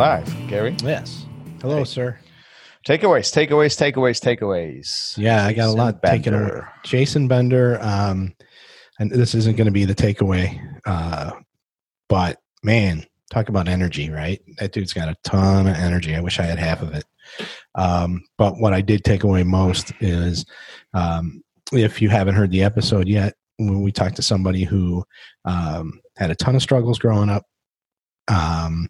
live, Gary. Yes. Hello, Hey. sir. Takeaways, takeaways, takeaways, takeaways. Yeah, I got a lot taken away. Jason Bender, um, and this isn't going to be the takeaway, uh, but man, talk about energy, right? That dude's got a ton of energy. I wish I had half of it. Um, but what I did take away most is um, if you haven't heard the episode yet, when we talked to somebody who um, had a ton of struggles growing up um,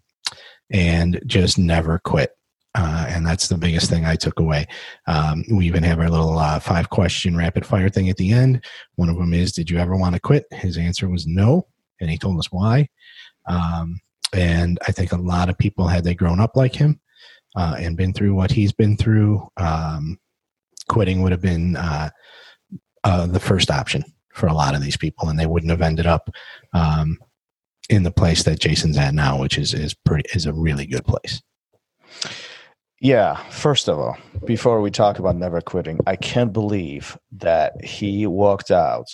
and just never quit. Uh, and that's the biggest thing I took away. Um, we even have our little uh, five question rapid fire thing at the end. One of them is, Did you ever want to quit? His answer was no. And he told us why. Um, and I think a lot of people, had they grown up like him uh, and been through what he's been through, um, quitting would have been uh, uh, the first option for a lot of these people. And they wouldn't have ended up um, in the place that Jason's at now, which is, is, pretty, is a really good place. Yeah, first of all, before we talk about never quitting, I can't believe that he walked out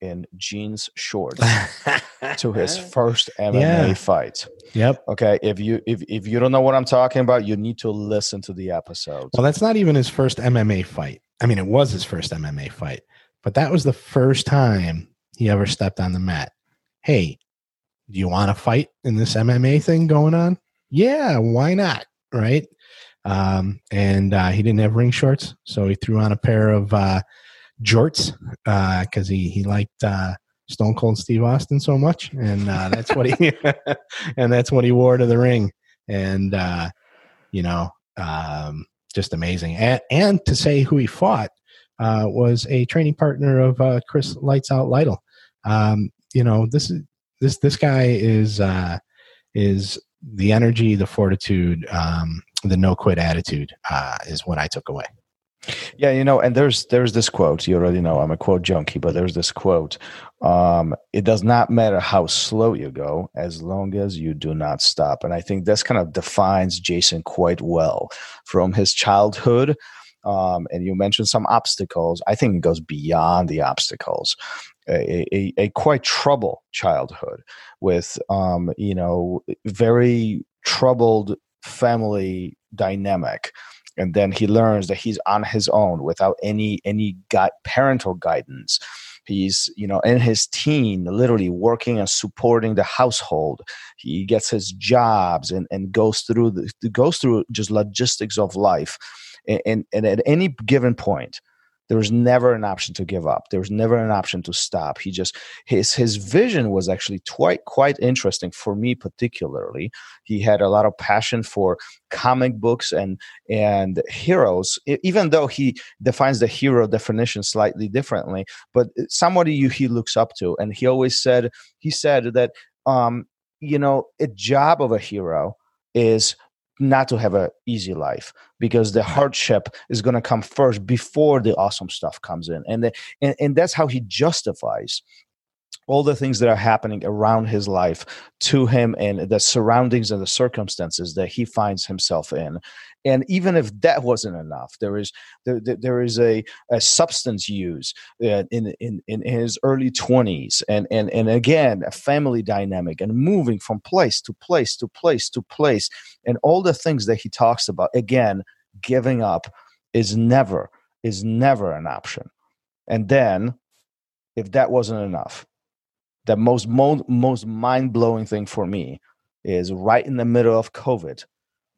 in jeans shorts to his first MMA Yeah. fight. Yep. Okay, if you if, if you don't know what I'm talking about, you need to listen to the episode. Well, that's not even his first MMA fight. I mean, it was his first MMA fight, but that was the first time he ever stepped on the mat. Hey, do you want to fight in this MMA thing going on? Yeah, why not? Right. Um, and uh, he didn't have ring shorts, so he threw on a pair of uh, jorts because he he liked uh, Stone Cold Steve Austin so much, and uh, that's what he and that's what he wore to the ring. And uh, you know, um, just amazing. And, and to say who he fought uh, was a training partner of uh, Chris Lights Out Lytle. Um, you know, this is this this guy is uh, is the energy, the fortitude, um, the no quit attitude uh, is what I took away. Yeah, you know, and there's there's this quote. You already know I'm a quote junkie, but there's this quote. Um, it does not matter how slow you go, as long as you do not stop. And I think this kind of defines Jason quite well from his childhood. Um, and you mentioned some obstacles. I think it goes beyond the obstacles. A, a, a quite troubled childhood with, um, you know, very troubled family dynamic and then he learns that he's on his own without any any gui- parental guidance he's you know in his teen literally working and supporting the household he gets his jobs and, and goes through the goes through just logistics of life and, and, at any given point there was never an option to give up. There was never an option to stop. He just his his vision was actually quite quite interesting for me particularly. He had a lot of passion for comic books and and heroes even though he defines the hero definition slightly differently but somebody you, he looks up to. And he always said he said that um you know a job of a hero is not to have an easy life because the hardship is going to come first before the awesome stuff comes in. And, the, and and that's how he justifies all the things that are happening around his life to him and the surroundings and the circumstances that he finds himself in. And even if that wasn't enough there is there, there- is a, a substance use uh, in, in in his early 20s and and and again a family dynamic and moving from place to place to place to place. And all the things that he talks about again giving up is never is never an option. And then if that wasn't enough the most mo- most mind-blowing thing for me is right in the middle of covid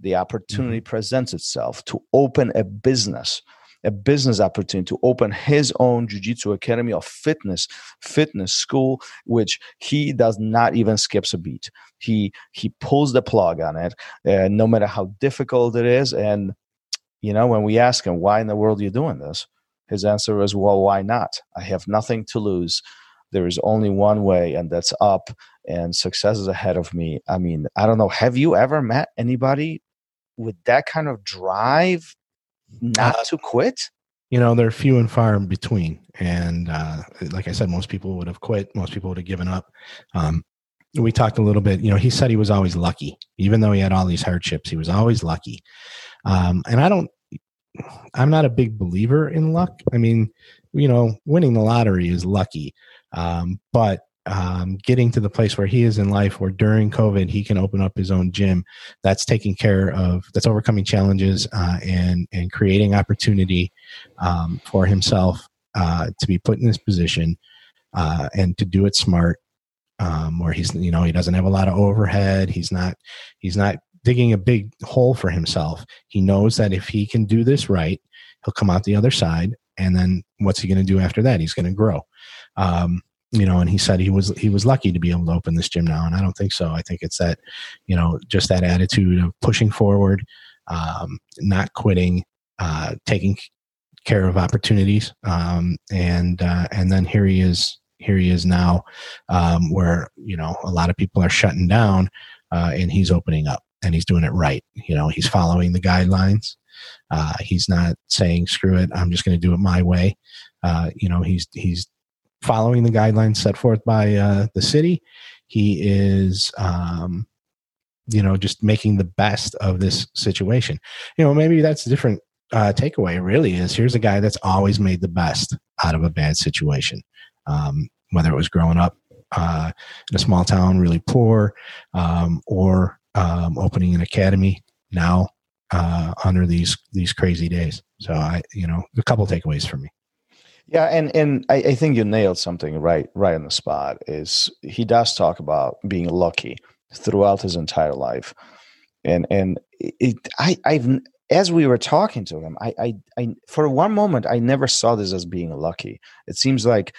the opportunity presents itself to open a business a business opportunity to open his own jiu-jitsu academy of fitness fitness school which he does not even skips a beat. He he pulls the plug on it uh, no matter how difficult it is and you know when we ask him why in the world are you doing this? his answer is well why not? I have nothing to lose there is only one way and that's up and success is ahead of me i mean i don't know have you ever met anybody with that kind of drive not Uh, to quit you know they're few and far in between and uh, like i said most people would have quit most people would have given up um, we talked a little bit. You know, he said he was always lucky, even though he had all these hardships. He was always lucky, um, and I don't. I'm not a big believer in luck. I mean, you know, winning the lottery is lucky, um, but um, getting to the place where he is in life, where during COVID he can open up his own gym, that's taking care of, that's overcoming challenges uh, and and creating opportunity um, for himself uh, to be put in this position uh, and to do it smart. Um, where he's, you know, he doesn't have a lot of overhead. He's not, he's not digging a big hole for himself. He knows that if he can do this right, he'll come out the other side. And then what's he going to do after that? He's going to grow. Um, you know, and he said he was he was lucky to be able to open this gym now, and I don't think so. I think it's that, you know, just that attitude of pushing forward, um, not quitting, uh, taking care of opportunities, um, and uh, and then here he is. Here he is now, um, where you know a lot of people are shutting down, uh, and he's opening up, and he's doing it right. You know, he's following the guidelines. Uh, he's not saying "screw it," I'm just going to do it my way. Uh, you know, he's he's following the guidelines set forth by uh, the city. He is, um, you know, just making the best of this situation. You know, maybe that's a different uh, takeaway. Really, is here's a guy that's always made the best out of a bad situation, um, whether it was growing up uh, in a small town, really poor, um, or um, opening an academy now uh, under these these crazy days. So I, you know, a couple takeaways for me. Yeah, and and I, I, think you nailed something right right on the spot. Is he does talk about being lucky throughout his entire life, and and it, I I've as we were talking to him, I, I I for one moment I never saw this as being lucky. It seems like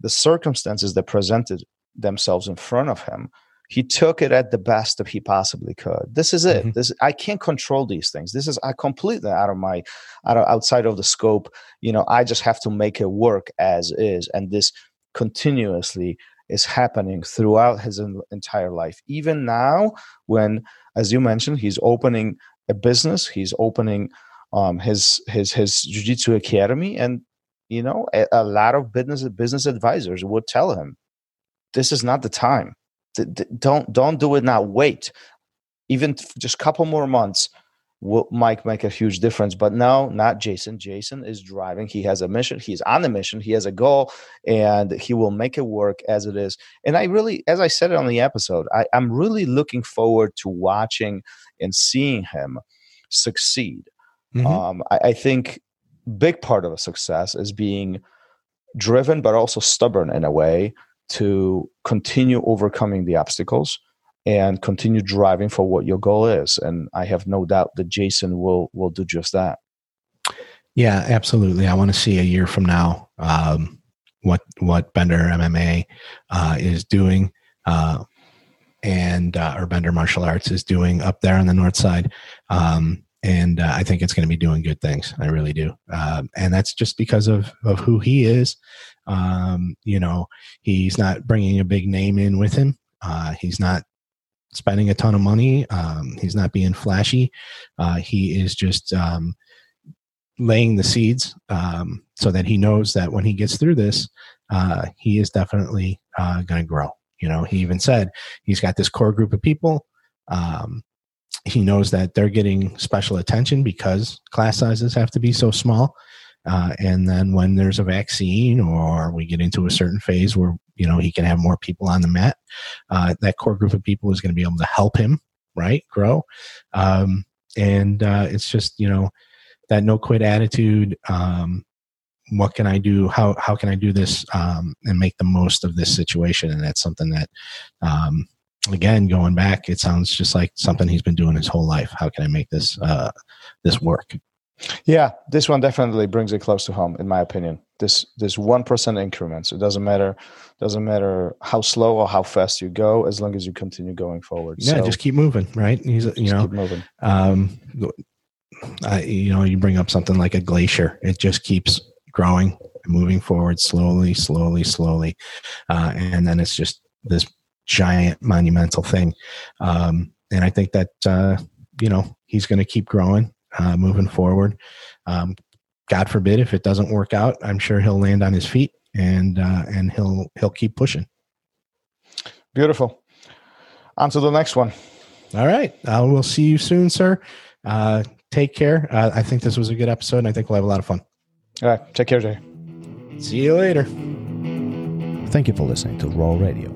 the circumstances that presented themselves in front of him he took it at the best that he possibly could. This is it. Mm-hmm. this i can't control these things. This is i completely out of my out of, outside of the scope. You know i just have to make it work as is. And this continuously is happening throughout his entire life. Even now when as you mentioned he's opening a business he's opening um, his his his jiu-jitsu academy. And you know a, a lot of business business advisors would tell him this is not the time don't don't do it now. Wait, even just a couple more months will might make a huge difference. But no, not Jason. Jason is driving. He has a mission. He's on a mission. He has a goal, and he will make it work as it is. And I really, as I said it on the episode, I, I'm really looking forward to watching and seeing him succeed. Mm-hmm. Um, I, I think big part of a success is being driven, but also stubborn in a way to continue overcoming the obstacles and continue driving for what your goal is. And i have no doubt that jason will will do just that. Yeah absolutely. I want to see a year from now um, what what bender mma uh, is doing uh, and uh, or bender martial arts is doing up there on the north side. Um, and uh, I think it's going to be doing good things. I really do, um, and that's just because of of who he is. Um, you know, he's not bringing a big name in with him. Uh, he's not spending a ton of money. Um, he's not being flashy. Uh, he is just um, laying the seeds um, so that he knows that when he gets through this, uh, he is definitely uh, going to grow. You know, he even said he's got this core group of people um, he knows that they're getting special attention because class sizes have to be so small. Uh, and then when there's a vaccine or we get into a certain phase where you know he can have more people on the mat, uh, that core group of people is going to be able to help him right grow. Um, and uh, it's just you know that no quit attitude. Um, what can I do? How how can I do this um, and make the most of this situation? And that's something that um, again, going back, it sounds just like something he's been doing his whole life. How can I make this uh, this work? Yeah, this one definitely brings it close to home, in my opinion. This this one percent increments. It doesn't matter doesn't matter how slow or how fast you go, as long as you continue going forward. Yeah, so, just keep moving, right? He's you know, keep moving. Um, I, you know, you bring up something like a glacier. It just keeps growing, moving forward slowly, slowly, slowly, uh, and then it's just this giant monumental thing. Um, and I think that, uh, you know, he's going to keep growing, uh, moving forward. Um, God forbid if it doesn't work out, I'm sure he'll land on his feet and, uh, and he'll, he'll keep pushing. Beautiful. On to the next one. All right. Uh, we'll see you soon, sir. Uh, take care. Uh, I think this was a good episode, and I think we'll have a lot of fun. All right. Take care, Jay. See you later. Thank you for listening to Raw Radio.